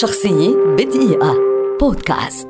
شخصية بدقيقة. بودكاست.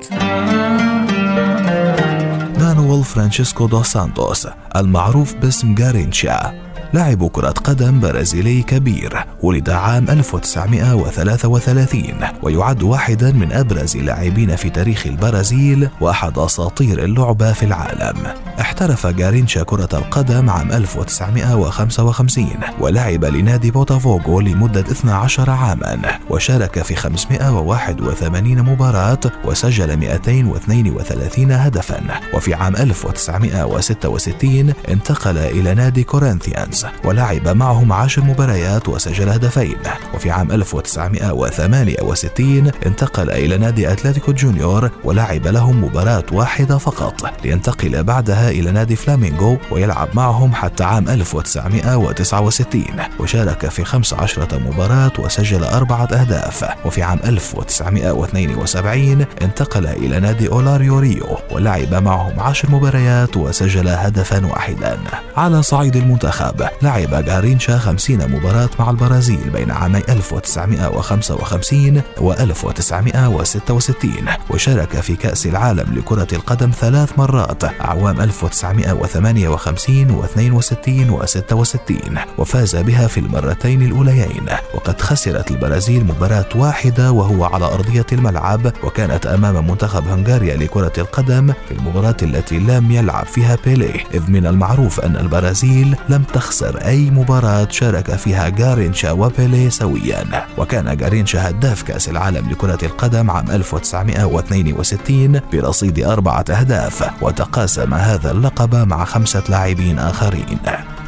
مانويل فرانشيسكو دوس سانتوس المعروف باسم جارينشا. لاعب كرة قدم برازيلي كبير ولد عام 1933 ويعد واحدا من أبرز اللاعبين في تاريخ البرازيل وأحد أساطير اللعبة في العالم. احترف جارينشا كرة القدم عام 1955 ولعب لنادي بوتافوغو لمدة 12 عاما وشارك في 581 مباراة وسجل 232 هدفا. وفي عام 1966 انتقل إلى نادي كورنثيانز ولعب معهم عشر مباريات وسجل هدفين. وفي عام 1968 انتقل إلى نادي أتلتيكو جونيور ولعب لهم مباراة واحدة فقط. لينتقل بعدها إلى نادي فلامينغو ويلعب معهم حتى عام 1969 وشارك في 15 مباراة وسجل أربعة أهداف. وفي عام 1972 انتقل إلى نادي أولاريو ريو ولعب معهم عشر مباريات وسجل هدفا واحدا. على صعيد المنتخب لعب جارينشا 50 مباراة مع البرازيل بين عامي 1955 و 1966 وشارك في كأس العالم لكرة القدم ثلاث مرات أعوام 1958 و 62 و 66 وفاز بها في المرتين الأوليين وقد خسرت البرازيل مباراة واحدة وهو على أرضية الملعب وكانت أمام منتخب هنغاريا لكرة القدم في المباراة التي لم يلعب فيها بيليه إذ من المعروف أن البرازيل لم تخسر خسر أي مباراة شارك فيها جارينشا وبيلي سويا. وكان جارينشا هداف كأس العالم لكرة القدم عام 1962 برصيد أربعة أهداف وتقاسم هذا اللقب مع خمسة لاعبين آخرين.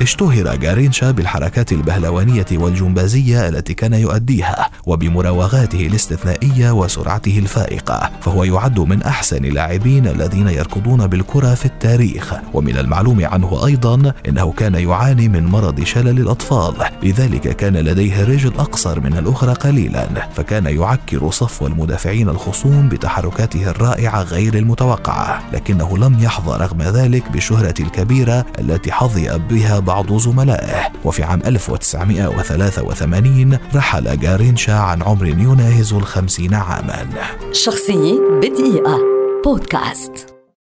اشتهر جارينشا بالحركات البهلوانية والجمبازية التي كان يؤديها وبمراوغاته الاستثنائية وسرعته الفائقة فهو يعد من أحسن اللاعبين الذين يركضون بالكرة في التاريخ. ومن المعلوم عنه أيضا أنه كان يعاني من مرض شلل الأطفال لذلك كان لديه رجل أقصر من الأخرى قليلا فكان يعكر صفو المدافعين الخصوم بتحركاته الرائعة غير المتوقعة. لكنه لم يحظى رغم ذلك بالشهرة الكبيرة التي حظي بها بعض زملائه. وفي عام 1983 رحل جارينشا عن عمر يناهز الخمسين عاما. شخصية بدقيقة. بودكاست.